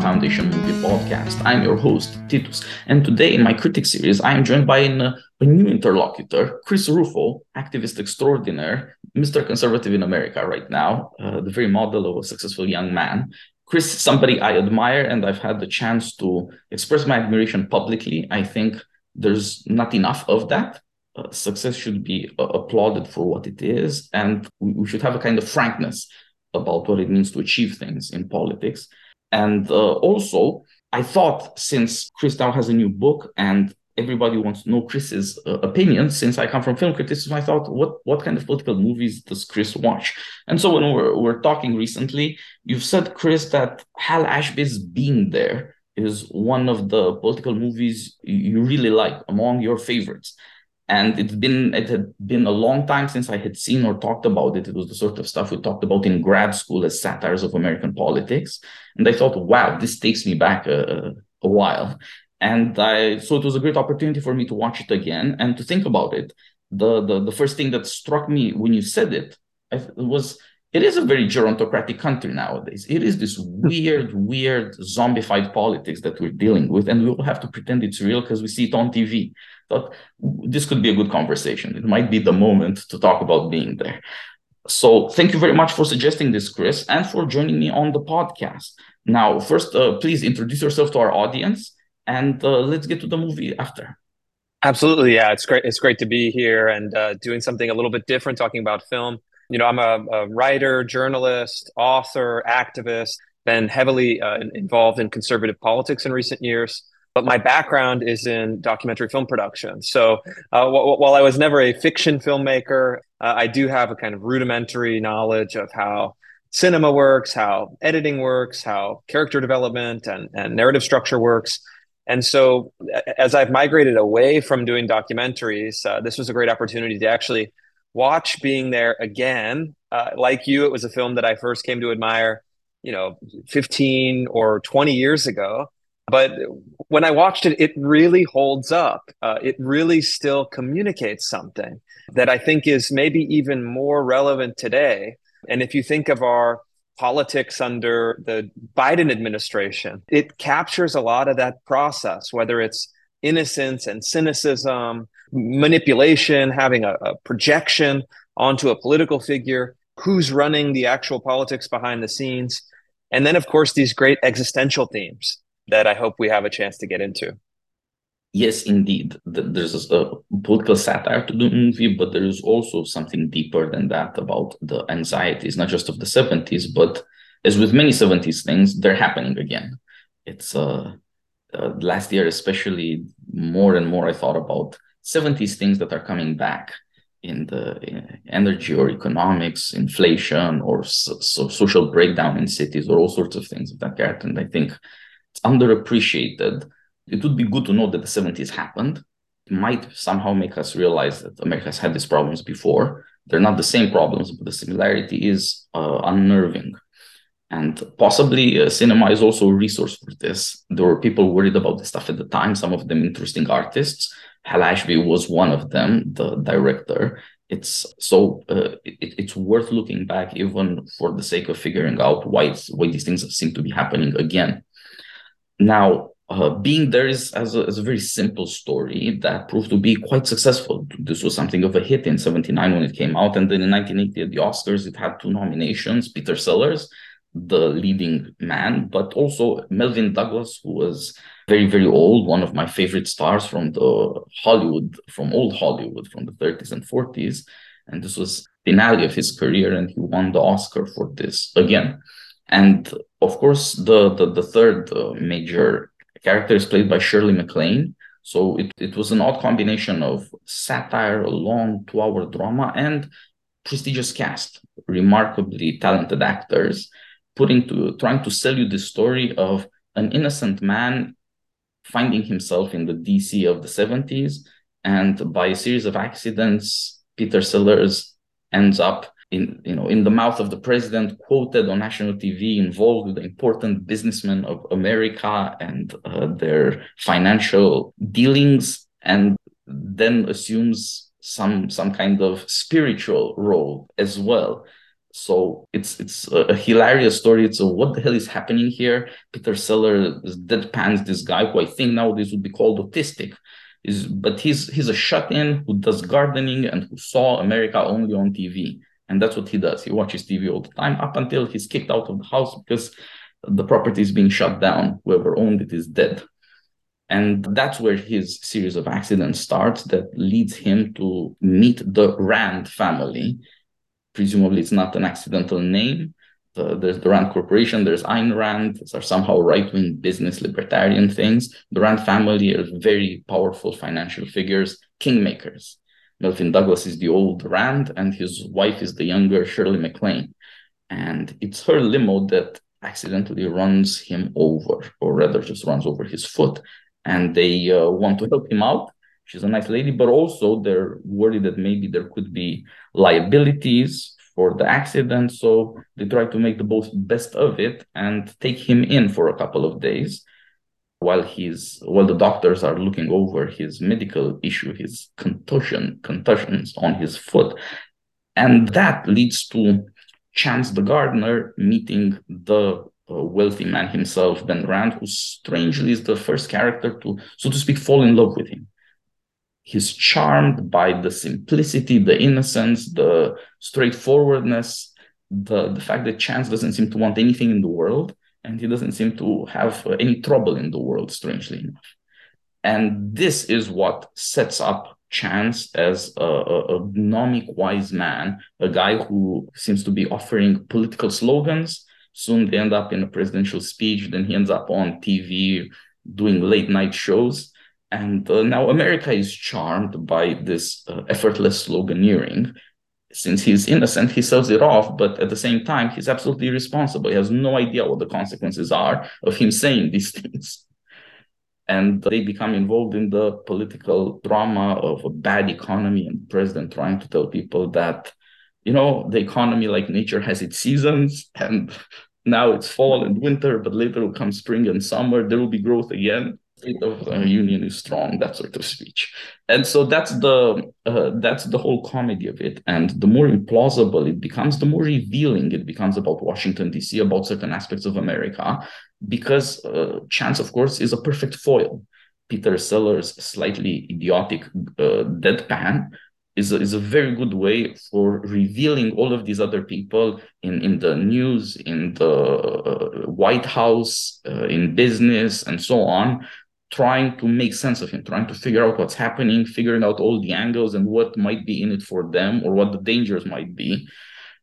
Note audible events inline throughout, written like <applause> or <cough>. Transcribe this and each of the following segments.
Foundation Movie Podcast. I'm your host, Titus, and today in my critic series, I am joined by an, a new interlocutor, Chris Rufo, activist extraordinaire, Mr. Conservative in America right now, uh, the very model of a successful young man. Chris is somebody I admire, and I've had the chance to express my admiration publicly. I think there's not enough of that. Uh, success should be uh, applauded for what it is, and we, we should have a kind of frankness about what it means to achieve things in politics. And uh, also, I thought since Chris now has a new book and everybody wants to know Chris's uh, opinion, since I come from film criticism, I thought, what what kind of political movies does Chris watch? And so when we're, we're talking recently, you've said, Chris, that Hal Ashby's Being There is one of the political movies you really like among your favorites and it's been it had been a long time since I had seen or talked about it. It was the sort of stuff we talked about in grad school as satires of American politics, and I thought, wow, this takes me back a, a while, and I so it was a great opportunity for me to watch it again and to think about it. The the the first thing that struck me when you said it was it is a very gerontocratic country nowadays. It is this weird, weird zombified politics that we're dealing with, and we all have to pretend it's real because we see it on TV. But this could be a good conversation. It might be the moment to talk about being there. So thank you very much for suggesting this, Chris, and for joining me on the podcast. Now, first, uh, please introduce yourself to our audience, and uh, let's get to the movie after. Absolutely, yeah, it's great. It's great to be here and uh, doing something a little bit different, talking about film you know, I'm a, a writer, journalist, author, activist, been heavily uh, involved in conservative politics in recent years. But my background is in documentary film production. So uh, w- while I was never a fiction filmmaker, uh, I do have a kind of rudimentary knowledge of how cinema works, how editing works, how character development and, and narrative structure works. And so, as I've migrated away from doing documentaries, uh, this was a great opportunity to actually watch being there again. Uh, like you, it was a film that I first came to admire, you know, 15 or 20 years ago. But when I watched it, it really holds up. Uh, it really still communicates something that I think is maybe even more relevant today. And if you think of our politics under the Biden administration, it captures a lot of that process, whether it's innocence and cynicism, manipulation, having a, a projection onto a political figure, who's running the actual politics behind the scenes. And then, of course, these great existential themes that I hope we have a chance to get into. Yes, indeed. There's a political satire to the movie, but there is also something deeper than that about the anxieties, not just of the 70s, but as with many 70s things, they're happening again. It's uh, uh, last year, especially more and more, I thought about 70s things that are coming back in the energy or economics, inflation, or so, so social breakdown in cities, or all sorts of things of that character. And I think it's underappreciated. It would be good to know that the 70s happened. It might somehow make us realize that America has had these problems before. They're not the same problems, but the similarity is uh, unnerving. And possibly uh, cinema is also a resource for this. There were people worried about this stuff at the time, some of them interesting artists Hal Ashby was one of them, the director. It's so uh, it, it's worth looking back, even for the sake of figuring out why why these things seem to be happening again. Now, uh, being there is as a, as a very simple story that proved to be quite successful. This was something of a hit in '79 when it came out, and then in 1980 at the Oscars, it had two nominations: Peter Sellers, the leading man, but also Melvyn Douglas, who was very, very old, one of my favorite stars from the Hollywood, from old Hollywood, from the 30s and 40s. And this was the finale of his career, and he won the Oscar for this again. And of course, the the, the third uh, major character is played by Shirley MacLaine. So it, it was an odd combination of satire, a long two-hour drama, and prestigious cast, remarkably talented actors, putting to trying to sell you the story of an innocent man finding himself in the DC of the 70s. And by a series of accidents, Peter Sellers ends up in, you know, in the mouth of the president, quoted on national TV, involved with important businessmen of America and uh, their financial dealings, and then assumes some some kind of spiritual role as well. So it's it's a, hilarious story. It's a what the hell is happening here? Peter Sellers deadpans this guy who I think nowadays would be called autistic. Is but he's he's a shut-in who does gardening and who saw America only on TV. And that's what he does. He watches TV all the time up until he's kicked out of the house because the property is being shut down. Whoever owned it is dead. And that's where his series of accidents starts that leads him to meet the Rand family. Presumably, it's not an accidental name. The, there's the Rand Corporation, there's Ayn Rand, these are somehow right wing business libertarian things. The Rand family are very powerful financial figures, kingmakers. Melvyn Douglas is the old Rand, and his wife is the younger Shirley MacLaine. And it's her limo that accidentally runs him over, or rather, just runs over his foot and they uh, want to help him out. She's a nice lady, but also they're worried that maybe there could be liabilities for the accident. So they try to make the most best of it and take him in for a couple of days while he's while the doctors are looking over his medical issue, his contusion contusions on his foot. And that leads to Chance the gardener meeting the uh, wealthy man himself, Ben Rand, who strangely is the first character to, so to speak, fall in love with him. He's charmed by the simplicity, the innocence, the straightforwardness, the, the fact that Chance doesn't seem to want anything in the world, and he doesn't seem to have uh, any trouble in the world, strangely enough. And this is what sets up Chance as a, a, a gnomic wise man, a guy who seems to be offering political slogans Soon they end up in a presidential speech. Then he ends up on TV doing late night shows. And uh, now America is charmed by this uh, effortless sloganeering. Since he's innocent, he sells it off, but at the same time, he's absolutely responsible. He has no idea what the consequences are of him saying these <laughs> things. And they become involved in the political drama of a bad economy and president trying to tell people that you know, the economy, like nature, has its seasons, <laughs> and now it's fall and winter, but later will come spring and summer. There will be growth again. State of uh, union is strong, that sort of speech, and so that's the uh, that's the whole comedy of it. And the more implausible it becomes, the more revealing it becomes about Washington D.C., about certain aspects of America, because uh, Chance, of course, is a perfect foil. Peter Sellers' slightly idiotic uh, deadpan is a, is a very good way for revealing all of these other people in, in the news, in the uh, White House, uh, in business, and so on, trying to make sense of him, trying to figure out what's happening, figuring out all the angles and what might be in it for them or what the dangers might be.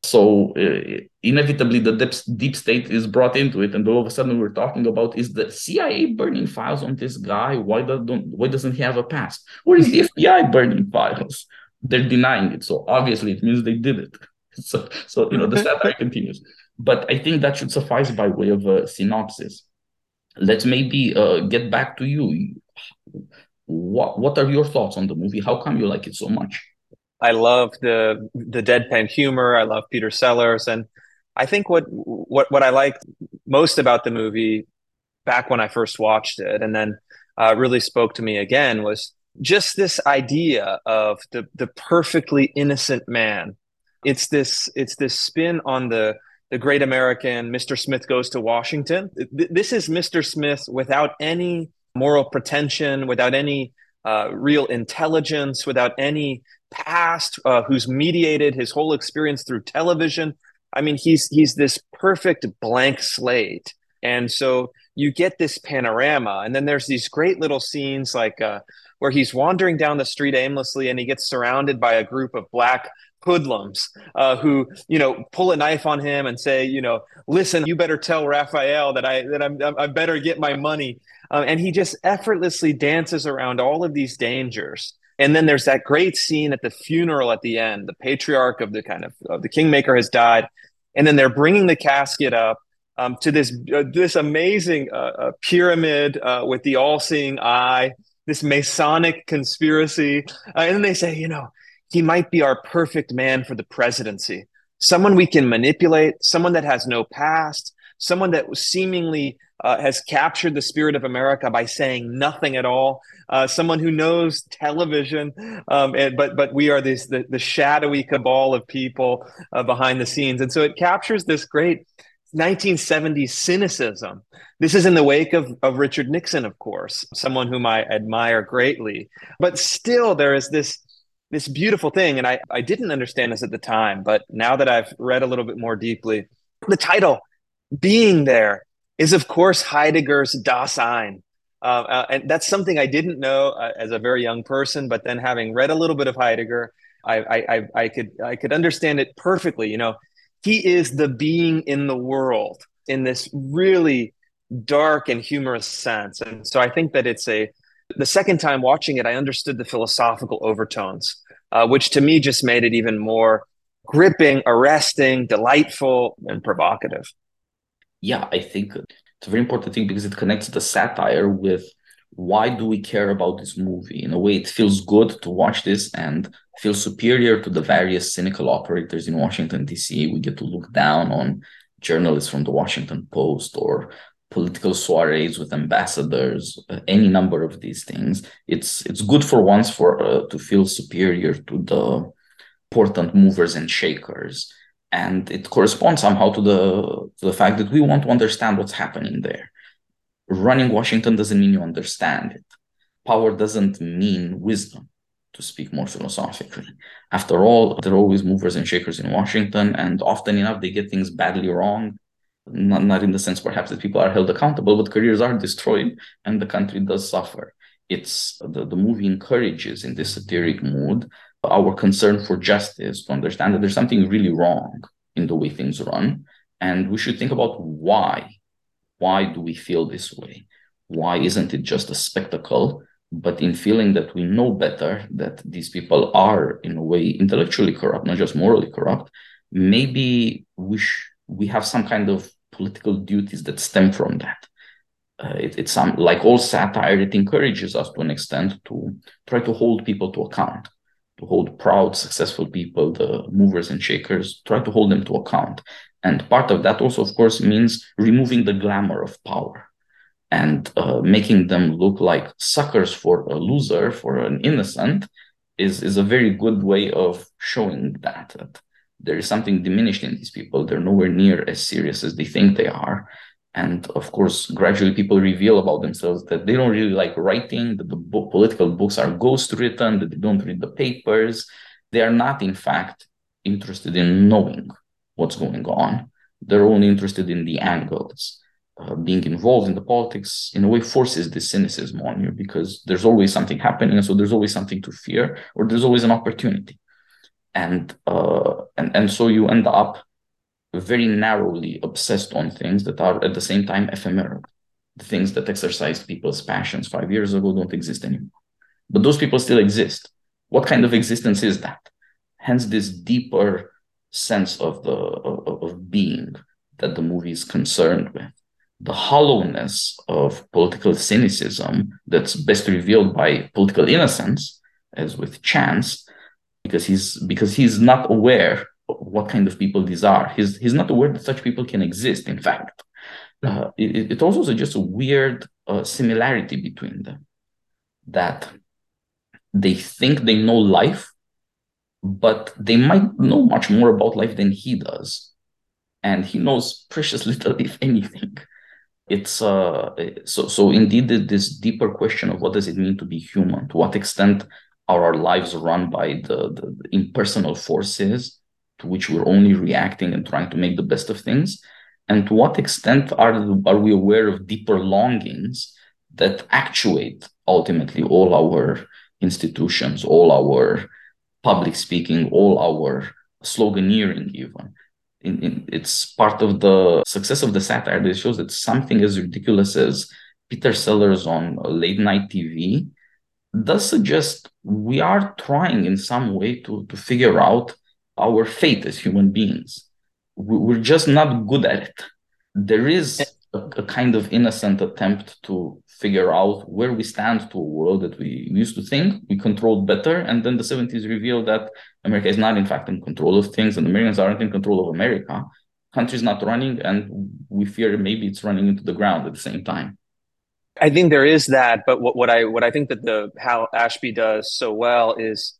So uh, inevitably, the deep, deep state is brought into it, and all of a sudden, we're talking about is the CIA burning files on this guy? Why don't why doesn't he have a past? Or is the FBI burning files? they're denying it. So obviously it means they did it. <laughs> So, so you know, the satire continues. But I think that should suffice by way of a synopsis. Let's maybe uh, get back to you. What what are your thoughts on the movie? How come you like it so much? I love the the deadpan humor. I love Peter Sellers, and I think what what what I liked most about the movie back when I first watched it, and then uh, really spoke to me again was just this idea of the the perfectly innocent man it's this it's this spin on the the great american mr smith goes to washington. This is mr smith without any moral pretension without any uh, real intelligence without any past uh, who's mediated his whole experience through television. I mean he's he's this perfect blank slate. And so you get this panorama and then there's these great little scenes like uh, where he's wandering down the street aimlessly and he gets surrounded by a group of black hoodlums uh, who you know pull a knife on him and say you know listen you better tell raphael that i that i'm i better get my money. Uh, and he just effortlessly dances around all of these dangers. And then there's that great scene at the funeral at the end. The patriarch of the kind of, of the kingmaker has died. And then they're bringing the casket up um, to this uh, this amazing uh, uh, pyramid uh, with the all-seeing eye this Masonic conspiracy. Uh, and then they say, you know, he might be our perfect man for the presidency. Someone we can manipulate, someone that has no past, someone that seemingly uh, has captured the spirit of America by saying nothing at all. Uh, someone who knows television, um, and, but but we are this the, the shadowy cabal of people uh, behind the scenes, and so it captures this great 1970s cynicism. This is in the wake of, of Richard Nixon, of course, someone whom I admire greatly. But still, there is this this beautiful thing, and I, I didn't understand this at the time, but now that I've read a little bit more deeply, the title, Being There, is of course Heidegger's Dasein. Uh, uh, and that's something I didn't know uh, as a very young person, but then having read a little bit of Heidegger, I, I, I could I could understand it perfectly. You know, he is the being in the world in this really dark and humorous sense. And so I think that it's a the second time watching it, I understood the philosophical overtones, uh, which to me just made it even more gripping, arresting, delightful, and provocative. Yeah, I think it's a very important thing because it connects the satire with why do we care about this movie? In a way, it feels good to watch this and feel superior to the various cynical operators in Washington, D.C. We get to look down on journalists from the Washington Post or political soirees with ambassadors, uh, any number of these things. It's it's good for once for uh, to feel superior to the important movers and shakers, and it corresponds somehow to the to the fact that we want to understand what's happening there. Running Washington doesn't mean you understand it. Power doesn't mean wisdom. To speak more philosophically, after all, there are always movers and shakers in Washington, and often enough they get things badly wrong not, not in the sense perhaps that people are held accountable, but careers are destroyed and the country does suffer. It's the, the movie encourages in this satiric mood our concern for justice to understand that there's something really wrong in the way things run. And we should think about why. Why do we feel this way? Why isn't it just a spectacle? But in feeling that we know better, that these people are in a way intellectually corrupt, not just morally corrupt, maybe we sh- we have some kind of political duties that stem from that. Uh, it, it's some like all satire, it encourages us to an extent to try to hold people to account, to hold proud, successful people, the movers and shakers, try to hold them to account. And part of that also, of course, means removing the glamour of power and uh, making them look like suckers for a loser, for an innocent, is, is a very good way of showing that. that there is something diminished in these people. They're nowhere near as serious as they think they are. And of course, gradually people reveal about themselves that they don't really like writing, that the political books are ghost written, that they don't read the papers. They are not, in fact, interested in knowing what's going on. They're only interested in the angles. Uh, being involved in the politics, in a way, forces this cynicism on you because there's always something happening. So there's always something to fear, or there's always an opportunity and uh, and and so you end up very narrowly obsessed on things that are at the same time ephemeral. The things that exercised people's passions five years ago don't exist anymore, but those people still exist. What kind of existence is that? Hence, this deeper sense of the of, of being that the movie is concerned with. The hollowness of political cynicism that's best revealed by political innocence, as with chance, because he's because he's not aware what kind of people these are. He's he's not aware that such people can exist. In fact, uh, it, it also suggests a weird uh, similarity between them. That they think they know life, but they might know much more about life than he does, and he knows precious <laughs> little, if anything. It's uh so so indeed this deeper question of what does it mean to be human? To what extent are our lives run by the, the, the impersonal forces to which we're only reacting and trying to make the best of things? And to what extent are, are we aware of deeper longings that actuate ultimately all our institutions, all our public speaking, all our sloganeering, even? In, in, it's part of the success of the satire that shows that something as ridiculous as Peter Sellers on late night TV does suggest we are trying in some way to, to figure out our fate as human beings. We're just not good at it. There is a, a, kind of innocent attempt to figure out where we stand to a world that we used to think we controlled better. And then the 70s revealed that America is not, in fact, in control of things, and Americans aren't in control of America. country's not running and we fear maybe it's running into the ground at the same time i think there is that but what, what i what i think that the Hal Ashby does so well is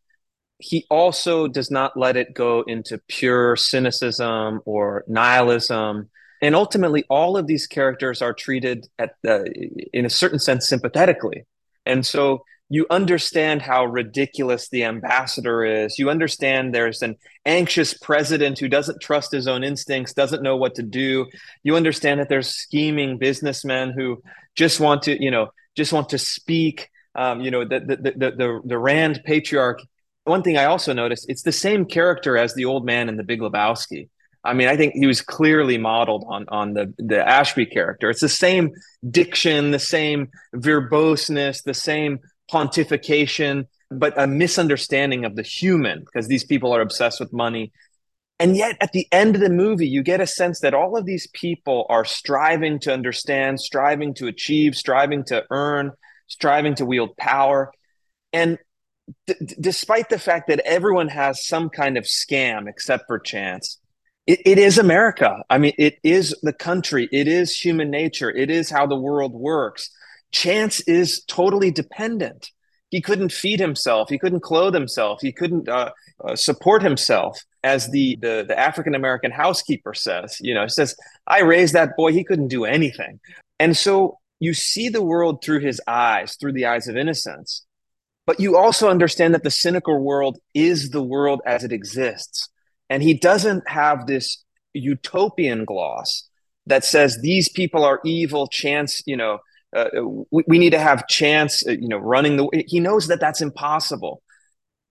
he also does not let it go into pure cynicism or nihilism. And ultimately all of these characters are treated at the, in a certain sense sympathetically. And so you understand how ridiculous the ambassador is. You understand there's an anxious president who doesn't trust his own instincts, doesn't know what to do. You understand that there's scheming businessmen who just want to, you know, just want to speak. Um, you know, the, the the the the Rand patriarch. One thing I also noticed, it's the same character as the old man in The Big Lebowski. I mean, I think he was clearly modeled on on the the Ashby character. It's the same diction, the same verboseness, the same pontification, but a misunderstanding of the human because these people are obsessed with money. And yet, at the end of the movie, you get a sense that all of these people are striving to understand, striving to achieve, striving to earn, striving to wield power. And d- despite the fact that everyone has some kind of scam except for chance, it, it is America. I mean, it is the country, it is human nature, it is how the world works. Chance is totally dependent. He couldn't feed himself. He couldn't clothe himself. He couldn't uh, uh, support himself, as the the, the African American housekeeper says. You know, says, "I raised that boy. He couldn't do anything." And so you see the world through his eyes, through the eyes of innocence. But you also understand that the cynical world is the world as it exists. And he doesn't have this utopian gloss that says these people are evil, chance, you know, uh, we, we, need to have chance uh, you know running the he knows that that's impossible.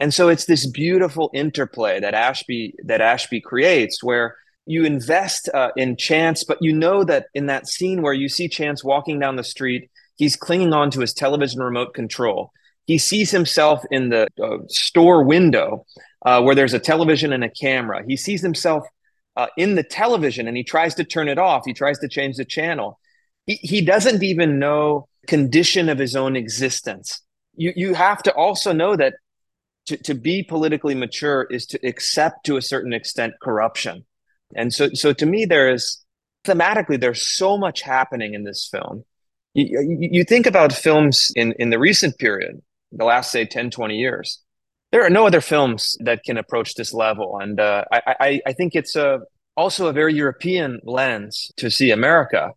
And so it's this beautiful interplay that ashby that ashby creates where you invest uh, in chance but you know that in that scene where you see chance walking down the street he's clinging on to his television remote control. He sees himself in the uh, store window uh, where there's a television and a camera. He sees himself in the television and he tries to turn it off. He tries to change the channel he, doesn't even know condition of his own existence. You, you have to also know that to, to be politically mature is to accept to a certain extent corruption. And so, so to me, there is thematically, there's so much happening in this film. You, you, you think about films in, in the recent period, the last, say, 10, 20 years. There are no other films that can approach this level. And uh, I, I, I think it's a, also a very European lens to see America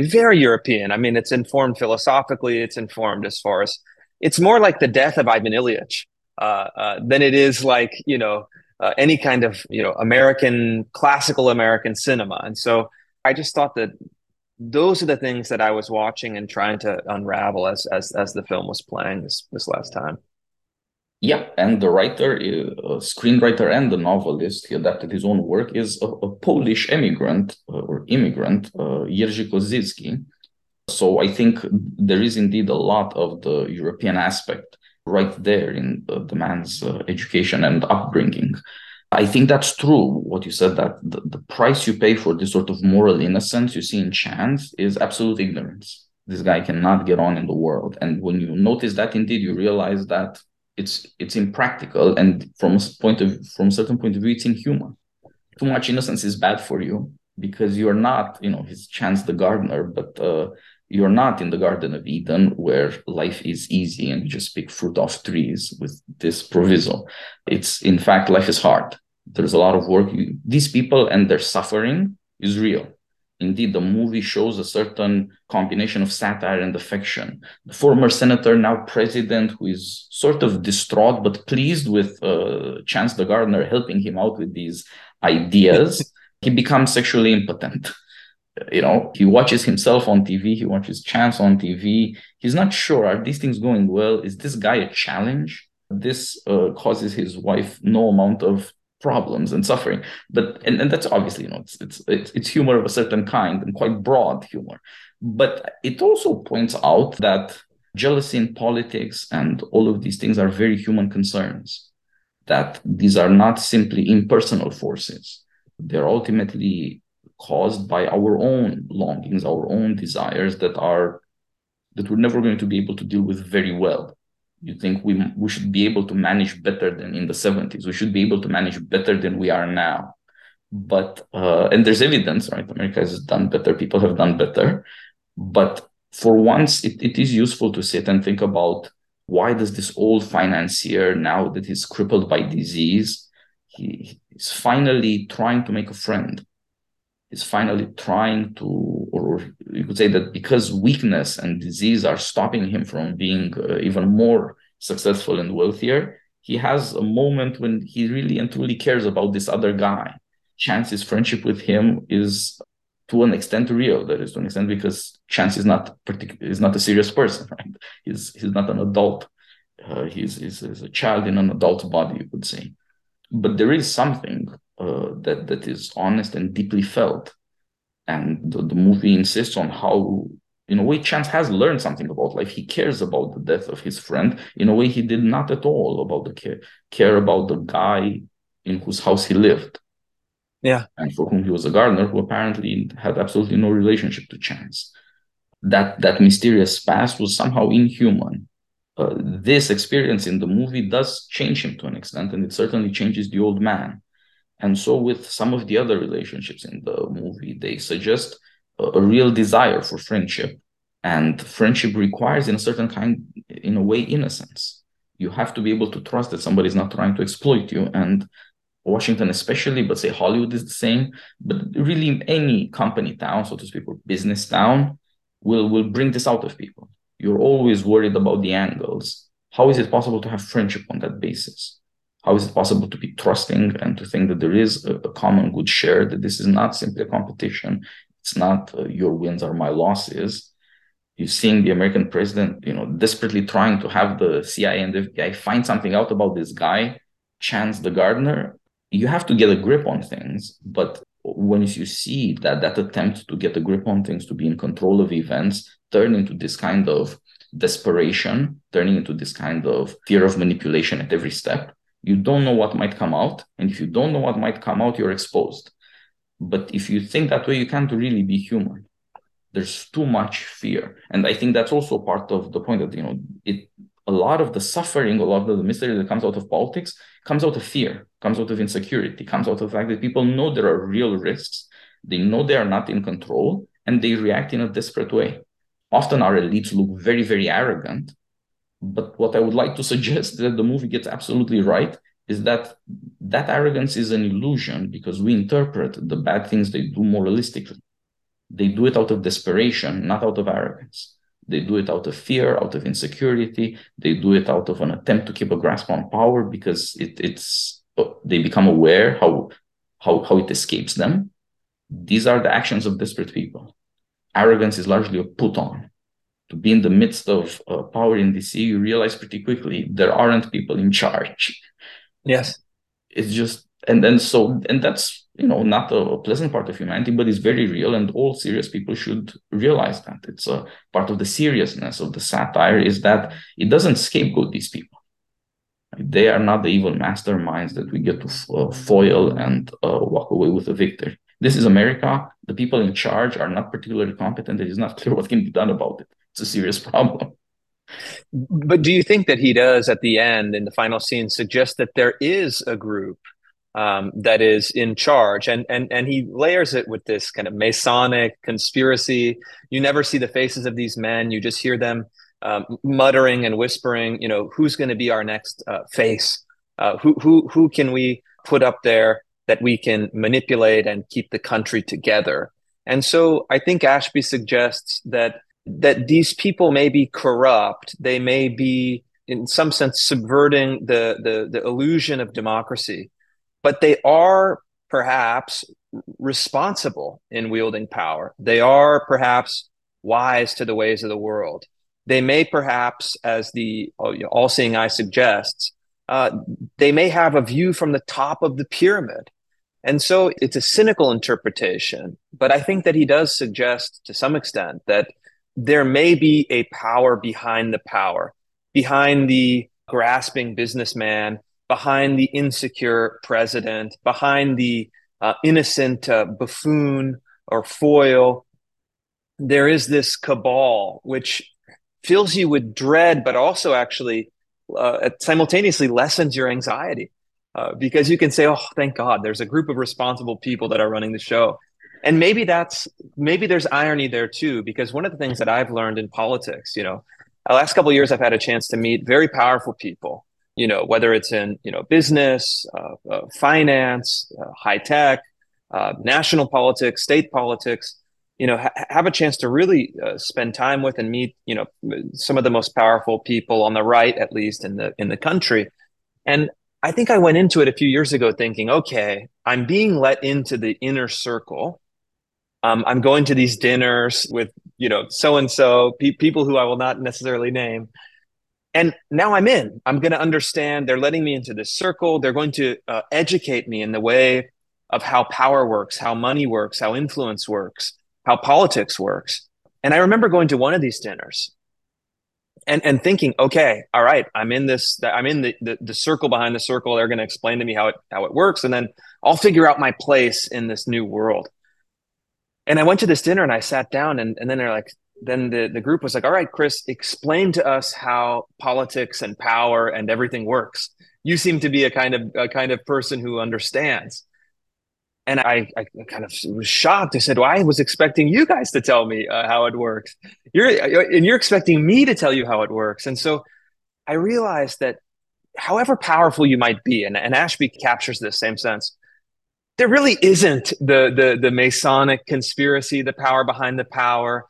very European. I mean, it's informed philosophically. It's informed as far as it's more like the death of Ivan Ilyich uh, uh, than it is like you know uh, any kind of you know American classical American cinema. And so I just thought that those are the things that I was watching and trying to unravel as as as the film was playing this this last time. Yeah, and the writer, uh, screenwriter, and the novelist, he adapted his own work, is a, a Polish immigrant uh, or immigrant, uh, Jerzy Kosinski. So I think there is indeed a lot of the European aspect right there in the, the man's uh, education and upbringing. I think that's true. What you said that the, the price you pay for this sort of moral innocence you see in Chance is absolute ignorance. This guy cannot get on in the world. And when you notice that, indeed, you realize that it's it's impractical and from a point of from a certain point of view it's inhuman. Too much innocence is bad for you because you're not you know his chance the gardener but uh, you're not in the garden of eden where life is easy and you just pick fruit off trees with this proviso. It's in fact life is hard. There's a lot of work. You, these people and their suffering is real Indeed, the movie shows a certain combination of satire and affection. The former senator, now president, who is sort of distraught but pleased with uh, Chance the Gardener helping him out with these ideas, <laughs> he becomes sexually impotent. You know, he watches himself on TV, he watches Chance on TV. He's not sure are these things going well? Is this guy a challenge? This uh, causes his wife no amount of problems and suffering. But and, and that's obviously you know it's, it's it's it's humor of a certain kind and quite broad humor. But it also points out that jealousy in politics and all of these things are very human concerns that these are not simply impersonal forces. They're ultimately caused by our own longings our own desires that are that we're never going to be able to deal with very well you think we we should be able to manage better than in the 70s we should be able to manage better than we are now but uh, and there's evidence, right? America has done better. People have done better, but for once, it, it is useful to sit and think about why does this old financier, now that he's crippled by disease, he, he's finally trying to make a friend. He's finally trying to, or you could say that because weakness and disease are stopping him from being uh, even more successful and wealthier, he has a moment when he really and truly cares about this other guy. Chance's friendship with him is to an extent real. That is to an extent because Chance is not partic- is not a serious person, <laughs> right? He's he's not an adult. Uh, he's, he's, he's a child in an adult body, you could say. But there is something uh, that that is honest and deeply felt, and the, the movie insists on how in a way chance has learned something about life. He cares about the death of his friend. In a way he did not at all about the care care about the guy in whose house he lived. Yeah. And for whom he was a gardener who apparently had absolutely no relationship to chance. That that mysterious past was somehow inhuman. Uh, this experience in the movie does change him to an extent and it certainly changes the old man and so with some of the other relationships in the movie they suggest a real desire for friendship. And friendship requires in a certain kind in a way innocence. You have to be able to trust that somebody is not trying to exploit you. And washington especially but say hollywood is the same. But really any company town so to speak or business town will will bring this out of people. You're always worried about the angles. How is it possible to have friendship on that basis how is it possible to be trusting and to think that there is a, a common good shared that this is not simply a competition it's not uh, your wins are my losses. You're seeing the American president, you know, desperately trying to have the CIA and FBI find something out about this guy, Chance the gardener. You have to get a grip on things, but when you see that that attempt to get a grip on things, to be in control of events, turn into this kind of desperation, turning into this kind of fear of manipulation at every step, you don't know what might come out. And if you don't know what might come out, you're exposed. But if you think that way, you can't really be human. There's too much fear. And I think that's also part of the point that, you know, it a lot of the suffering, a lot of the misery that comes out of politics comes out of fear, comes out of insecurity, comes out of the fact that people know there are real risks. They know they are not in control and they react in a desperate way. Often our elites look very, very arrogant. But what I would like to suggest <laughs> that the movie gets absolutely right is that that arrogance is an illusion because we interpret the bad things they do moralistically. They do it out of desperation, not out of arrogance. They do it out of fear, out of insecurity. They do it out of an attempt to keep a grasp on power because it, it's uh, they become aware how, how how it escapes them. These are the actions of desperate people. Arrogance is largely a put on. To be in the midst of uh, power in DC, you realize pretty quickly there aren't people in charge Yes. It's just and then so and that's you know not a pleasant part of humanity, but it's very real, and all serious people should realize that it's a part of the seriousness of the satire is that it doesn't scapegoat these people. They are not the evil masterminds that we get to uh, foil and uh, walk away with a victory. This is America. The people in charge are not particularly competent. It is not <laughs> clear what can be done about it. It's a serious <laughs> problem. But do you think that he does at the end in the final scene suggest that there is a group um, that is in charge, and and and he layers it with this kind of Masonic conspiracy. You never see the faces of these men; you just hear them um, muttering and whispering. You know, who's going to be our next uh, face? Uh, who who who can we put up there that we can manipulate and keep the country together? And so, I think Ashby suggests that that these people may be corrupt. They may be in some sense subverting the, the the illusion of democracy. But they are perhaps responsible in wielding power. They are perhaps wise to the ways of the world. They may perhaps as the oh, all-seeing eye suggests uh, they may have a view from the top of the pyramid. And so it's a cynical interpretation but i think that he does suggest to some extent that there may be a power behind the power, behind the grasping businessman, behind the insecure president, behind the uh, innocent uh, buffoon or foil. There is this cabal which fills you with dread, but also actually uh, simultaneously lessens your anxiety. uh, because you can say, "Oh, thank God, there's a group of responsible people that are running the show." And maybe that's maybe there's irony there too, because one of the things that I've learned in politics, you know, the last couple years, I've had a chance to meet very powerful people. You know, whether it's in you know business, uh, uh, finance, uh, high tech, uh, national politics, state politics. You know, ha- have a chance to really uh, spend time with and meet you know some of the most powerful people on the right, at least in the in the country. And I think I went into it a few years ago thinking, okay, I'm being let into the inner circle. Um, I'm going to these dinners with, you know, so and so people who I will not necessarily name. And now I'm in. I'm going to understand. They're letting me into this circle. They're going to uh, educate me in the way of how power works, how money works, how influence works, how politics works. And I remember going to one of these dinners and and thinking, okay, all right, I'm in this, I'm in the the, the circle behind the circle. They're going to explain to me how it how it works, and then I'll figure out my place in this new world. And I went to this dinner and I sat down, and and then they're like, then the the group was like, all right, Chris, explain to us how politics and power and everything works. You seem to be a kind of a kind of person who understands. And I, I kind of was shocked. I said, "Well, I was expecting you guys to tell me uh, how it works. You're and you're expecting me to tell you how it works." And so I realized that, however powerful you might be, and, and Ashby captures this same sense. There really isn't the the the Masonic conspiracy, the power behind the power.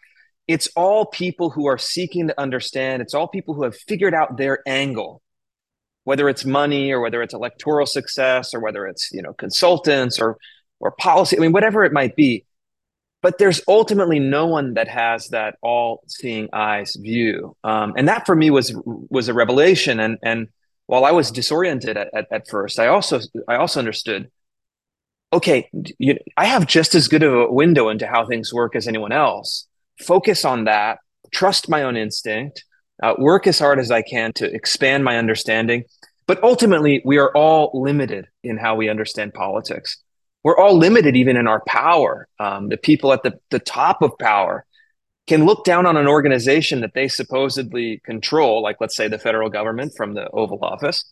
It's all people who are seeking to understand. It's all people who have figured out their angle whether it's money or whether it's electoral success or whether it's you know consultants or or policy. I mean, whatever it might be. But there's ultimately no one that has that all-seeing eyes view, um, and that for me was was a revelation. And and while I was disoriented at, at, at first, I also I also understood. Okay, you, I have just as good of a window into how things work as anyone else. Focus on that. Trust my own instinct. Uh, work as hard as I can to expand my understanding. But ultimately, we are all limited in how we understand politics we're all limited even in our power. Um, the people at the, the top of power can look down on an organization that they supposedly control, like let's say the federal government from the Oval Office,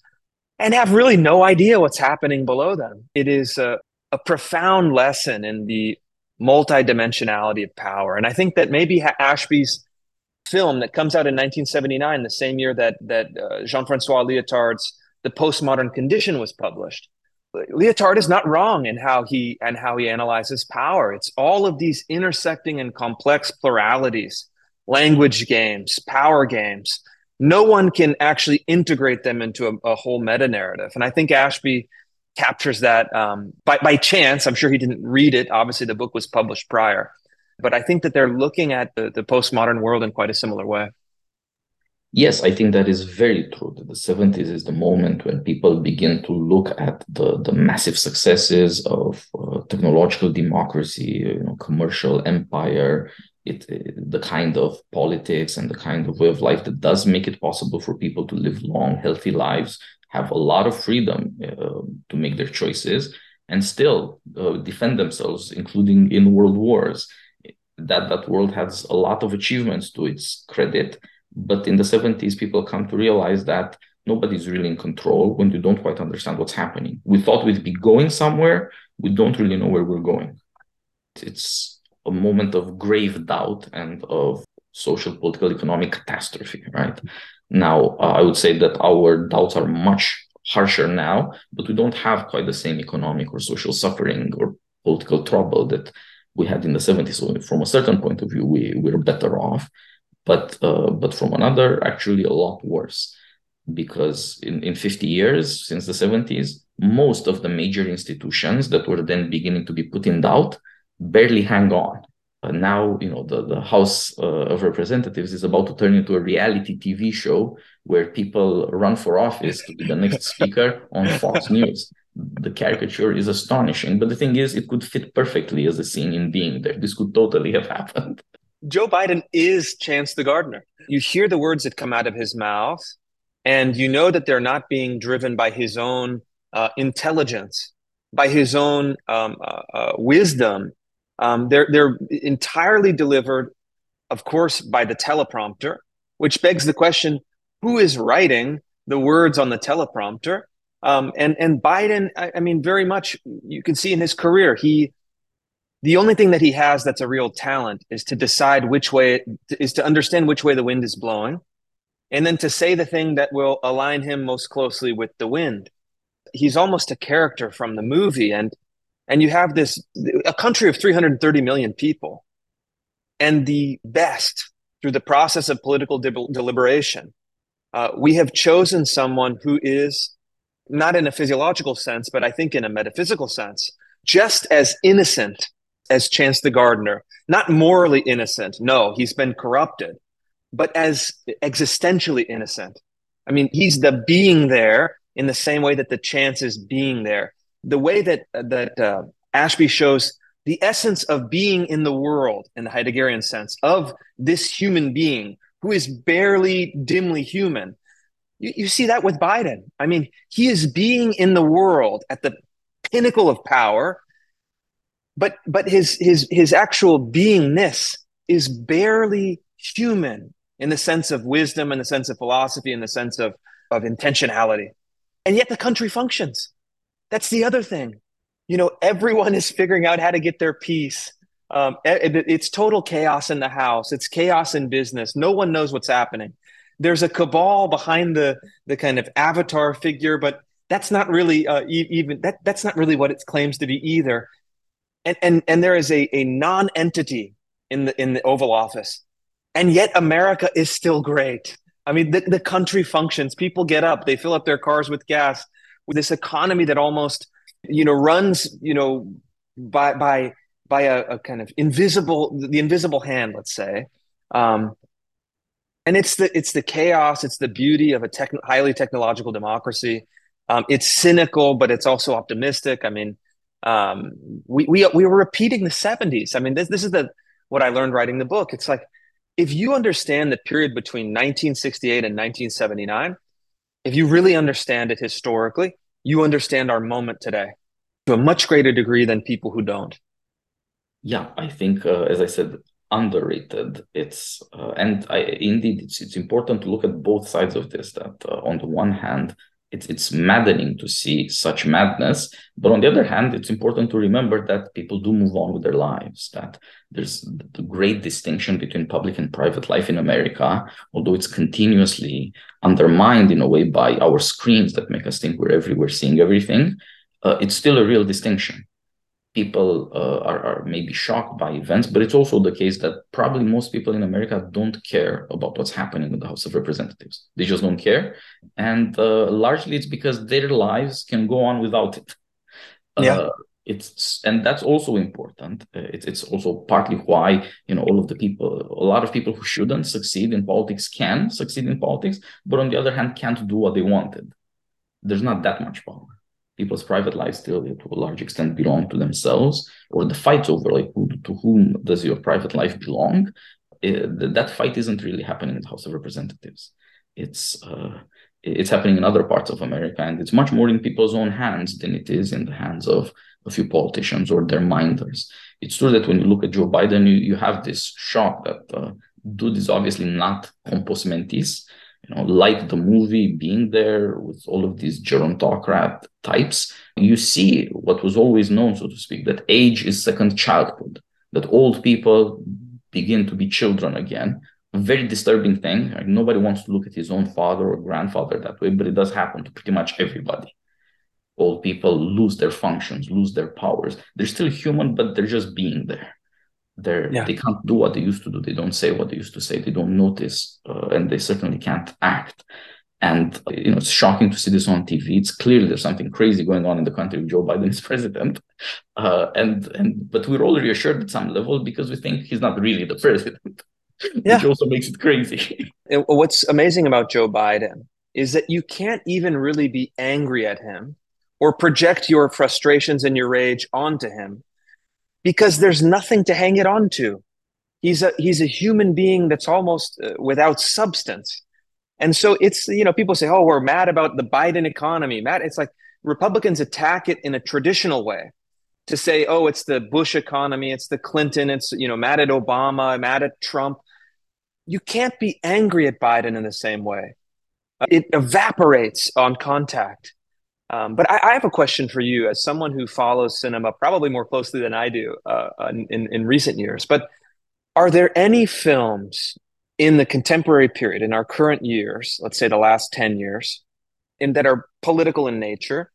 and have really no idea what's happening below them. It is a, a profound lesson in the multidimensionality of power. And I think that maybe Ashby's film that comes out in 1979, the same year that that uh, Jean-Francois Lyotard's The Postmodern Condition was published, Lyotard is not wrong in how he and how he analyzes power. It's all of these intersecting and complex pluralities, language games, power games. No one can actually integrate them into a, a whole meta narrative. And I think Ashby captures that um, by, by chance. I'm sure he didn't read it. Obviously, the book was published prior. But I think that they're looking at the, the postmodern world in quite a similar way. Yes, I think that is very true. That the 70s is the moment when people begin to look at the, the massive successes of uh, technological democracy, you know, commercial empire, it, it, the kind of politics and the kind of way of life that does make it possible for people to live long, healthy lives, have a lot of freedom uh, to make their choices, and still uh, defend themselves, including in world wars. That that world has a lot of achievements to its credit but in the 70s, people come to realize that nobody's really in control when you don't quite understand what's happening. We thought we'd be going somewhere, we don't really know where we're going. It's a moment of grave doubt and of social, political, economic catastrophe, right? Now, uh, I would say that our doubts are much harsher now, but we don't have quite the same economic or social suffering or political trouble that we had in the 70s. So, from a certain point of view, we, we're better off but uh, but from another, actually a lot worse, because in, in 50 years since the 70s, most of the major institutions that were then beginning to be put in doubt barely hang on. Uh, now, you know, the, the House uh, of Representatives is about to turn into a reality TV show where people run for office to be the next speaker on Fox News. The caricature is astonishing, but the thing is, it could fit perfectly as a scene in being there. This could totally have happened. Joe Biden is Chance the Gardener. You hear the words that come out of his mouth, and you know that they're not being driven by his own uh, intelligence, by his own um, uh, uh, wisdom. Um, they're they're entirely delivered, of course, by the teleprompter, which begs the question: Who is writing the words on the teleprompter? Um, and and Biden, I, I mean, very much you can see in his career, he the only thing that he has that's a real talent is to decide which way is to understand which way the wind is blowing and then to say the thing that will align him most closely with the wind he's almost a character from the movie and and you have this a country of 330 million people and the best through the process of political de- deliberation. Uh, we have chosen someone who is not in a physiological sense but i think in a metaphysical sense just as innocent as chance the gardener. Not morally innocent no he's been corrupted but as existentially innocent. I mean he's the being there in the same way that the chance is being there. The way that that uh, Ashby shows the essence of being in the world in the Heideggerian sense of this human being who is barely dimly human. You, you see that with Biden. I mean, he is being in the world at the pinnacle of power, but but his his his actual beingness is barely human in the sense of wisdom, in the sense of philosophy, in the sense of of intentionality and yet the country functions. That's the other thing. You know, everyone is figuring out how to get their piece. Um, it, it's total chaos in the house. It's chaos in business. No one knows what's happening. There's a cabal behind the the kind of avatar figure, but that's not really uh, even that. That's not really what it claims to be either. And and and there is a a non entity in the in the Oval Office, and yet America is still great. I mean, the, the country functions. People get up, they fill up their cars with gas. This economy that almost, you know, runs, you know, by by by a, a kind of invisible, the invisible hand, let's say. Um, and it's the it's the chaos, it's the beauty of a tech, highly technological democracy. Um, it's cynical, but it's also optimistic. I mean, um, we we we were repeating the '70s. I mean, this this is the what I learned writing the book. It's like if you understand the period between 1968 and 1979, if you really understand it historically, you understand our moment today to a much greater degree than people who don't. Yeah, I think, uh, as I said, underrated. It's uh, and I, indeed, it's it's important to look at both sides of this. That uh, on the one hand, it's it's maddening to see such madness. But on the other hand it's important to remember that people do move on with their lives that there's the great distinction between public and private life in america although it's continuously undermined in a way by our screens that make us think we're everywhere seeing everything uh, it's still a real distinction people uh, are, are maybe shocked by events, but it's also the case that probably most people in America don't care about what's happening in the House of Representatives. They just don't care. And uh, largely it's because their lives can go on without it. Yeah. Uh, it's and that's also important. Uh, it's it's also partly why you know all of the people, a lot of people who shouldn't succeed in politics can succeed in politics, but on the other hand can't do what they wanted. There's not that much power people's private lives still to a large extent belong to themselves or the fights over like who, to whom does your private life belong it, eh, that fight isn't really happening in the house of representatives. It's uh, it's happening in other parts of america and it's much more in people's own hands than it is in the hands of a few politicians or their minders. It's true that when you look at joe biden you, you have this shock that uh, dude is obviously not compos mentis you know, like the movie being there with all of these gerontocrat types, you see what was always known, so to speak, that age is second childhood, that old people begin to be children again. A very disturbing thing. Like nobody wants to look at his own father or grandfather that way, but it does happen to pretty much everybody. Old people lose their functions, lose their powers. They're still human, but they're just being there they're yeah. they can't do what they used to do. They don't say what they used to say. They don't notice uh, and they certainly can't act. And you know it's shocking to see this on tv it's clearly there's something crazy going on in the country with joe biden is <laughs> president. Uh, and and but we're all reassured at some level because we think he's not really the <laughs> president yeah. which also makes it crazy. <laughs> What's amazing about joe biden is that you can't even really be angry at him or project your frustrations and your rage onto him because there's nothing to hang it on to. He's a he's a human being that's almost uh, without substance. And so it's you know people say oh we're mad about the Biden economy. Mad it's like Republicans attack it in a traditional way to say oh it's the Bush economy, it's the Clinton, it's you know mad at Obama, mad at Trump. You can't be angry at Biden in the same way. It evaporates on contact. Um, but I, I, have a question for you as someone who follows cinema probably more closely than I do uh, in, in recent years. But are there any films in the contemporary period, in our current years, let's say the last 10 years, in that are political in nature,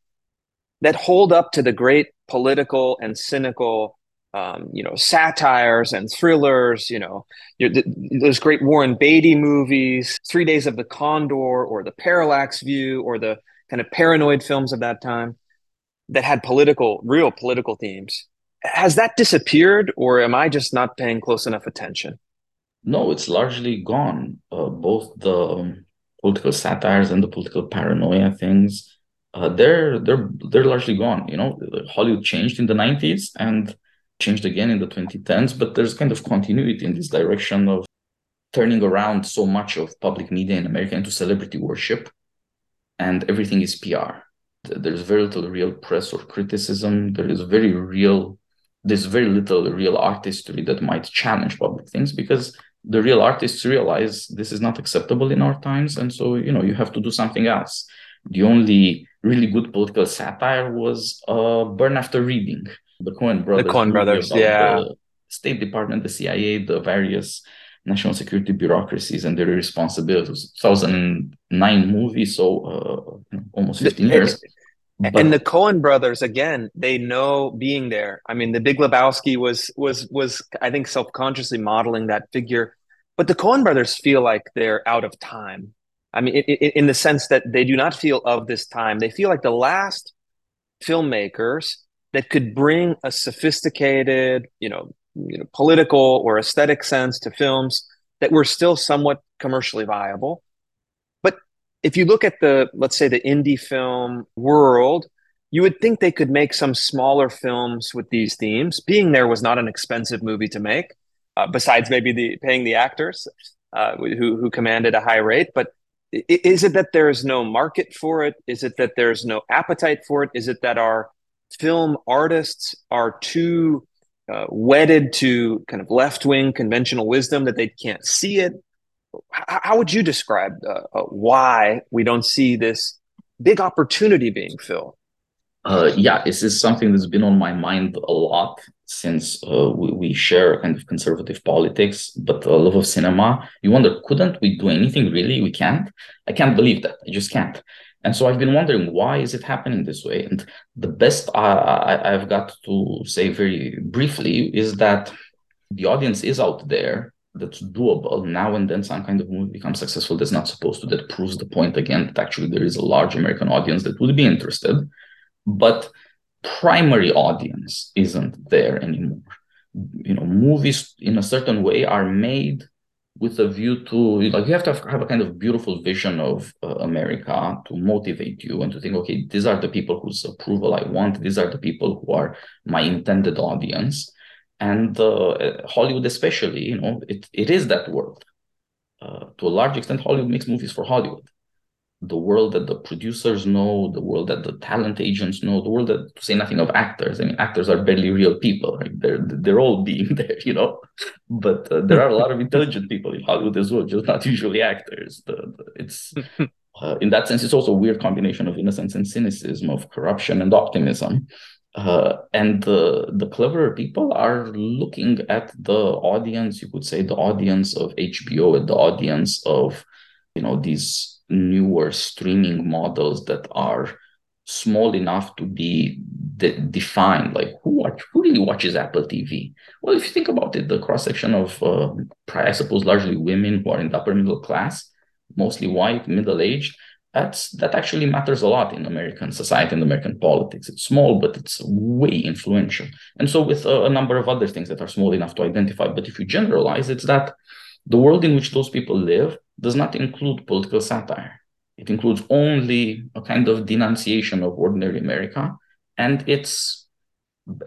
that hold up to the great political and cynical um, you know, satires and thrillers. You know, those great Warren Beatty movies, Three Days of the Condor, or The Parallax View, or the kind of paranoid films of that time that had political, real political themes. Has that disappeared, or am I just not paying close enough attention? No, it's largely gone. Uh, both the um, political satires and the political paranoia things. Uh, they're they're they're largely gone. You know, Hollywood changed in the '90s, and changed again in the 2010s, but there's kind of continuity in this direction of turning around so much of public media in America into celebrity worship, and everything is PR. There's very little real press or criticism. There is very real, there's very little real artistry that might challenge public things because the real artists realize this is not acceptable in our times, and so you know you have to do something else. The only really good political satire was uh, Burn After Reading, the Coen brothers. The Coen brothers, yeah. The State Department, the CIA, the various national security bureaucracies and their responsibilities. 2009 movie, so uh, almost 15 years. But, and the Coen brothers, again, they know being there. I mean, the Big Lebowski was was was I think self consciously modeling that figure, but the Coen brothers feel like they're out of time. I mean, it, it, in the sense that they do not feel of this time. They feel like the last filmmakers that could bring a sophisticated, you know, you know, political or aesthetic sense to films that were still somewhat commercially viable. But if you look at the, let's say, the indie film world, you would think they could make some smaller films with these themes. Being there was not an expensive movie to make, uh, besides maybe the paying the actors uh, who who commanded a high rate. But is it that there is no market for it? Is it that there's no appetite for it? Is it that our film artists are too uh, wedded to kind of left wing conventional wisdom that they can't see it. How, how would you describe uh, uh, why we don't see this big opportunity being filled? Uh, yeah, this is something that's been on my mind a lot since uh, we, we, share kind of conservative politics, but a love of cinema. You wonder, couldn't we do anything really? We can't. I can't believe that. I just can't. And so I've been wondering why is it happening this way? And the best I, have got to say very briefly is that the audience is out there that's doable. Now and then some kind of movie becomes successful that's not supposed to. That proves the point again that actually there is a large American audience that would be interested, but primary audience isn't there anymore. You know, movies in a certain way are made with a view to like you have to have a kind of beautiful vision of uh, America to motivate you and to think, okay, these are the people whose approval I want. These are the people who are my intended audience, and uh, Hollywood especially, you know, it it is that world. Uh, to a large extent, Hollywood makes movies for Hollywood the world that the producers know, the world that the talent agents know, the world that to say nothing of actors. I mean, actors are barely real people, right? They're they're all being <laughs> there, you know. But uh, there are a lot of intelligent people in Hollywood as well, just not <laughs> usually actors. The, the, it's <laughs> uh, in that sense, it's also a weird combination of innocence and cynicism, of corruption and optimism. Uh, and the the cleverer people are looking at the audience. You could say the audience of HBO and the audience of you know these newer streaming models that are small enough to be de- defined like who watch, who really watches apple tv well if you think about it the cross section of uh, i suppose largely women who are in the upper middle class mostly white middle aged that's that actually matters a lot in american society and american politics. It's small but it's way influential. And so with a, a number of other things that are small enough to identify but if you generalize it's that the world in which those people live does not include political satire. It includes only a kind of denunciation of ordinary America. And it's,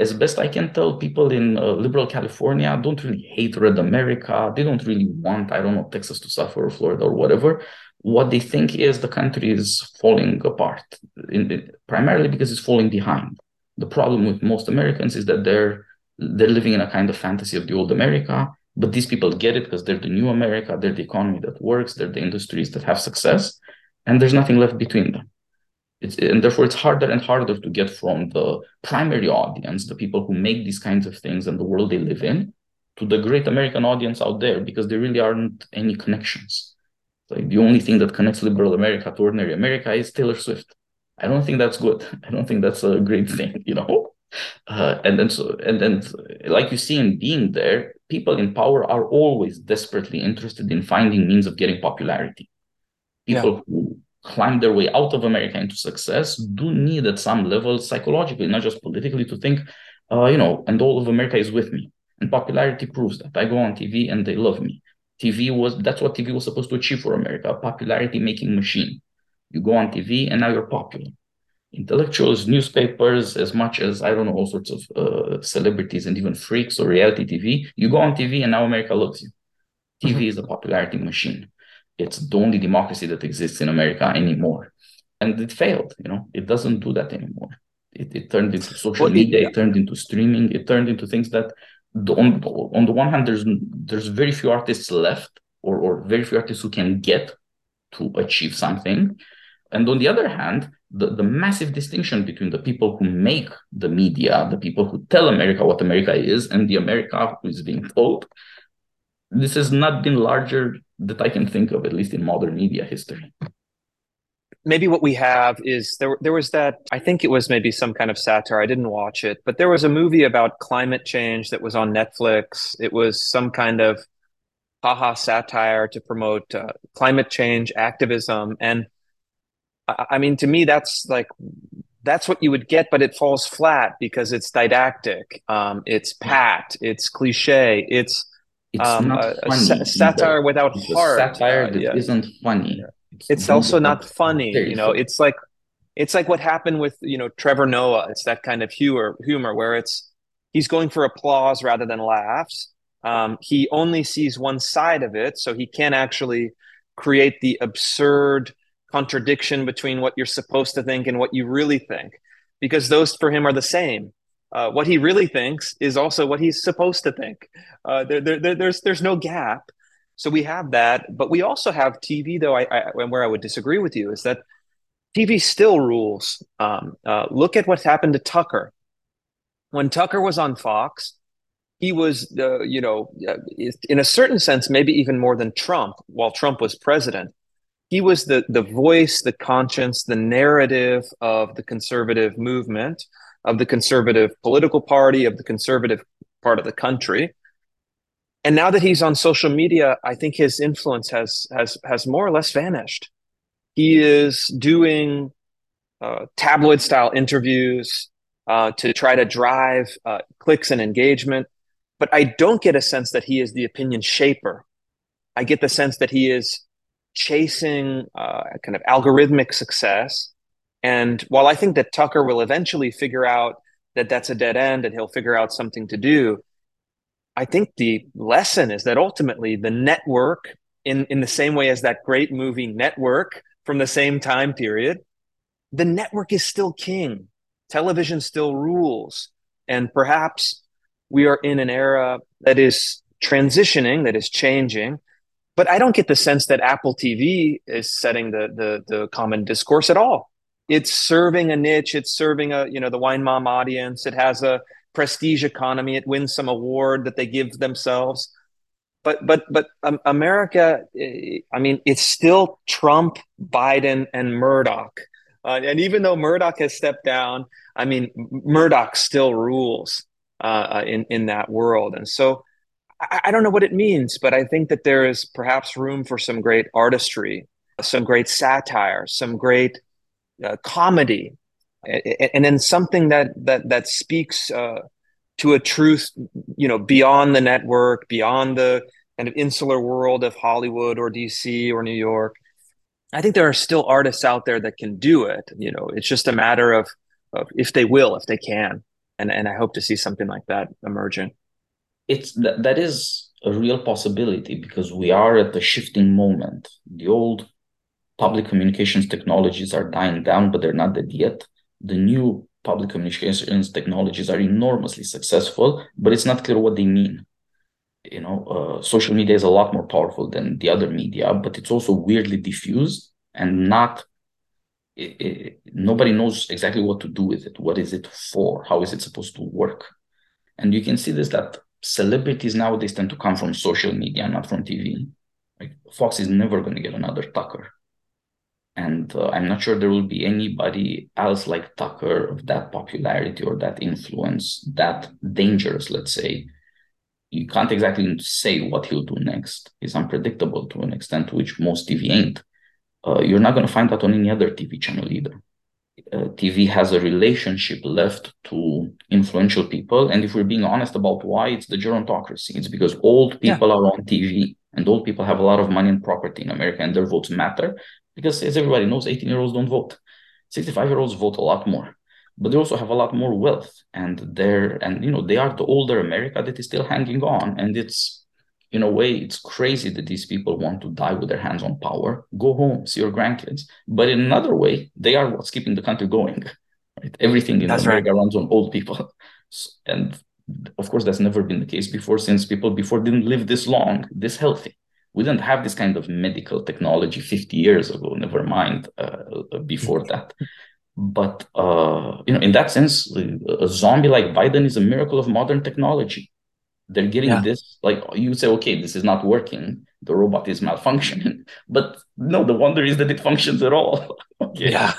as best I can tell, people in uh, liberal California don't really hate Red America. They don't really want, I don't know, Texas to suffer or Florida or whatever. What they think is the country is falling apart, in, primarily because it's falling behind. The problem with most Americans is that they're they're living in a kind of fantasy of the old America, but these people get it because they're the new America, they're the economy that works, they're the industries that have success, and there's nothing left between them. It's, and therefore, it's harder and harder to get from the primary audience, the people who make these kinds of things and the world they live in, to the great American audience out there because there really aren't any connections. Like the only thing that connects liberal America to ordinary America is Taylor Swift. I don't think that's good. <laughs> I don't think that's a great thing, you know. Uh, and then so and then like you see in being there, people in power are always desperately interested in finding means of getting popularity. People yeah. who climb their way out of America into success do need at some level psychologically, not just politically, to think, uh, you know, and all of America is with me. And popularity proves that. I go on TV and they love me. TV was that's what TV was supposed to achieve for America, a popularity making machine. You go on TV and now you're popular. Intellectuals, newspapers, as much as I don't know, all sorts of uh, celebrities and even freaks or reality TV, you go on TV and now America loves you. TV mm-hmm. is a popularity machine. It's the only democracy that exists in America anymore. And it failed, you know, it doesn't do that anymore. It, it turned into social media, it turned into streaming, it turned into things that the, on, on the one hand, there's there's very few artists left, or or very few artists who can get to achieve something, and on the other hand, the, the massive distinction between the people who make the media, the people who tell America what America is, and the America who is being told, this has not been larger that I can think of, at least in modern media history maybe what we have is there there was that I think it was maybe some kind of satire. I didn't watch it, but there was a movie about climate change that was on Netflix. It was some kind of haha satire to promote uh, climate change activism and I, I mean to me that's like that's what you would get but it falls flat because it's didactic. Um, it's pat it's cliche it's it's um, not a, a satire without heart. satire uh, yeah. not funny. Yeah. It's also not funny. you know it's like it's like what happened with you know trevor noah. It's that kind of humor humor where it's he's going for applause rather than laughs. Um, he only sees one side of it so he can't actually create the absurd contradiction between what you're supposed to think and what you really think because those for him are the same uh, what he really thinks is also what he's supposed to think uh, there, there, there's there's no gap so we have that, but we also have TV. Though I, I where I would disagree with you is that TV still rules. Um, uh, look at what's happened to Tucker. When Tucker was on Fox, he was, uh, you know, uh, in a certain sense, maybe even more than Trump. While Trump was president, he was the the voice, the conscience, the narrative of the conservative movement, of the conservative political party, of the conservative part of the country. And now that he's on social media i think his influence has has has more or less vanished. He is doing uh, tabloid style interviews uh, to try to drive uh, clicks and engagement. But i don't get a sense that he is the opinion shaper. I get the sense that he is chasing uh, kind of algorithmic success and while i think that tucker will eventually figure out that that's a dead end and he'll figure out something to do I think the lesson is that ultimately the network, in, in the same way as that great movie Network from the same time period, the network is still king. Television still rules. And perhaps we are in an era that is transitioning, that is changing. But I don't get the sense that Apple TV is setting the, the, the common discourse at all. It's serving a niche. It's serving a, you know, the wine mom audience. It has a, prestige economy. It wins some award that they give themselves. But but but um, America, eh, I mean, it's still Trump, Biden, and Murdoch. Uh, and even though Murdoch has stepped down, I mean, Murdoch still rules uh, uh, in in that world. And so, I, I don't know what it means, but I think that there is perhaps room for some great artistry, some great satire, some great uh, comedy and then something that that that speaks uh, to a truth, you know, beyond the network, beyond the kind of insular world of Hollywood or DC or New York. I think there are still artists out there that can do it. You know, it's just a matter of, of if they will, if they can, and and I hope to see something like that emerging. It's that that is a real possibility because we are at the shifting moment. The old public communications technologies are dying down, but they're not dead yet the new public communications technologies are enormously successful, but it's not clear what they mean. You know, uh, social media is a lot more powerful than the other media, but it's also weirdly diffused and not it, it, nobody knows exactly what to do with it. What is it for? How is it supposed to work? And you can see this that celebrities nowadays tend to come from social media, not from TV. Like Fox is never going to get another Tucker. And uh, I'm not sure there will be anybody else like Tucker of that popularity or that influence, that dangerous, let's say. You can't exactly say what he'll do next. He's unpredictable to an extent to which most TV ain't. Uh, you're not going to find that on any other TV channel either uh, TV has a relationship left to influential people. And if we're being honest about why, it's the gerontocracy. It's because old people yeah. are on TV and old people have a lot of money and property in America and their votes matter because, as everybody knows, 18 year olds don't vote. 65 year olds vote a lot more. But they also have a lot more wealth, and they're and you know they are the older America that is still hanging on, and it's in a way, it's crazy that these people want to die with their hands on power. Go home, see your grandkids. But in another way, they are what's keeping the country going. Right? Everything in that's America right. runs on old people, <laughs> and of course, that's never been the case before. Since people before didn't live this long, this healthy. We didn't have this kind of medical technology 50 years ago. Never mind uh, before <laughs> that. But uh, you know, in that sense, a zombie like Biden is a miracle of modern technology they're getting yeah. this like you say okay this is not working. The robot is malfunctioning. <laughs> But no the wonder is that it functions at all. <laughs> Okay. Yeah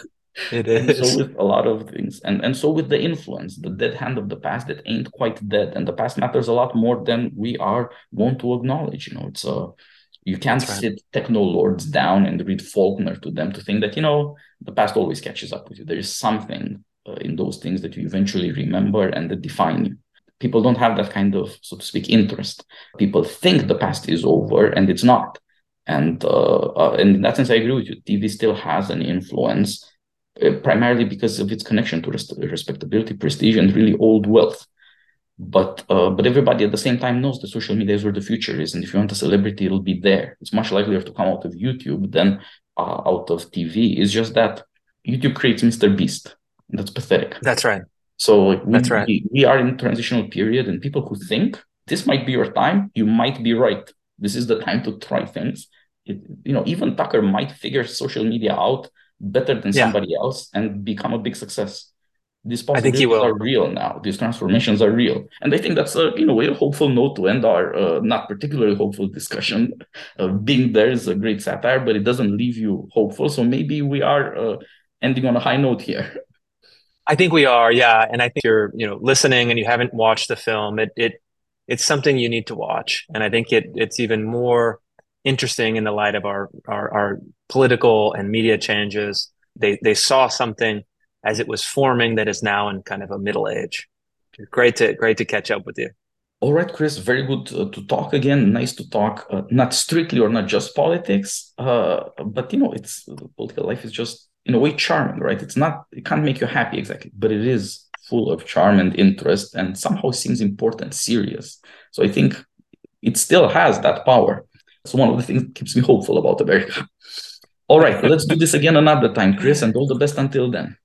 it is and so with a lot of things. And and so with the influence the dead hand of the past that ain't quite dead. And the past matters a lot more than we are want to acknowledge you know. It's a you can't right. sit techno lords down and read faulkner to them to think that you know the past always catches up with you. There is something uh, in those things that you eventually remember and that define you people don't have that kind of so to speak interest. People think the past is over and it's not. And uh, uh, in that sense i agree with you. Tv still has an influence uh, primarily because of its connection to respectability prestige and really old wealth. But uh, but everybody at the same time knows that social media is where the future is. And if you want a celebrity it'll be there. It's much likelier to come out of youtube than uh, out of tv it's just that youtube creates mr beast. That's pathetic. That's right so we, That's right. we, we are in transitional period and people who think this might be your time, you might be right. This is the time to try things. It, you know, even Tucker might figure social media out better than yeah. somebody else and become a big success. These possibilities are real now. These transformations are real, and I think that's a you know a hopeful note to end our uh, not particularly hopeful discussion. <laughs> Uh, being there is a great satire, but it doesn't leave you hopeful. So maybe we are uh, ending on a high note here. <laughs> I think we are, yeah. And I think you're, you know, listening and you haven't watched the film. It it it's something you need to watch, and I think it it's even more interesting in the light of our our, our political and media changes. They they saw something as it was forming that is now in kind of a middle age. Great to great to catch up with you. All right, Chris. Very good uh, to talk again. Nice to talk, uh, not strictly or not just politics, uh, but you know, it's political life is just in a way charming, right? It's not, it can't make you happy exactly, but it is full of charm and interest and somehow seems important, serious. So I think it still has that power. It's one of the things that keeps me hopeful about America. All right, let's do this again another time, Chris, and all the best until then.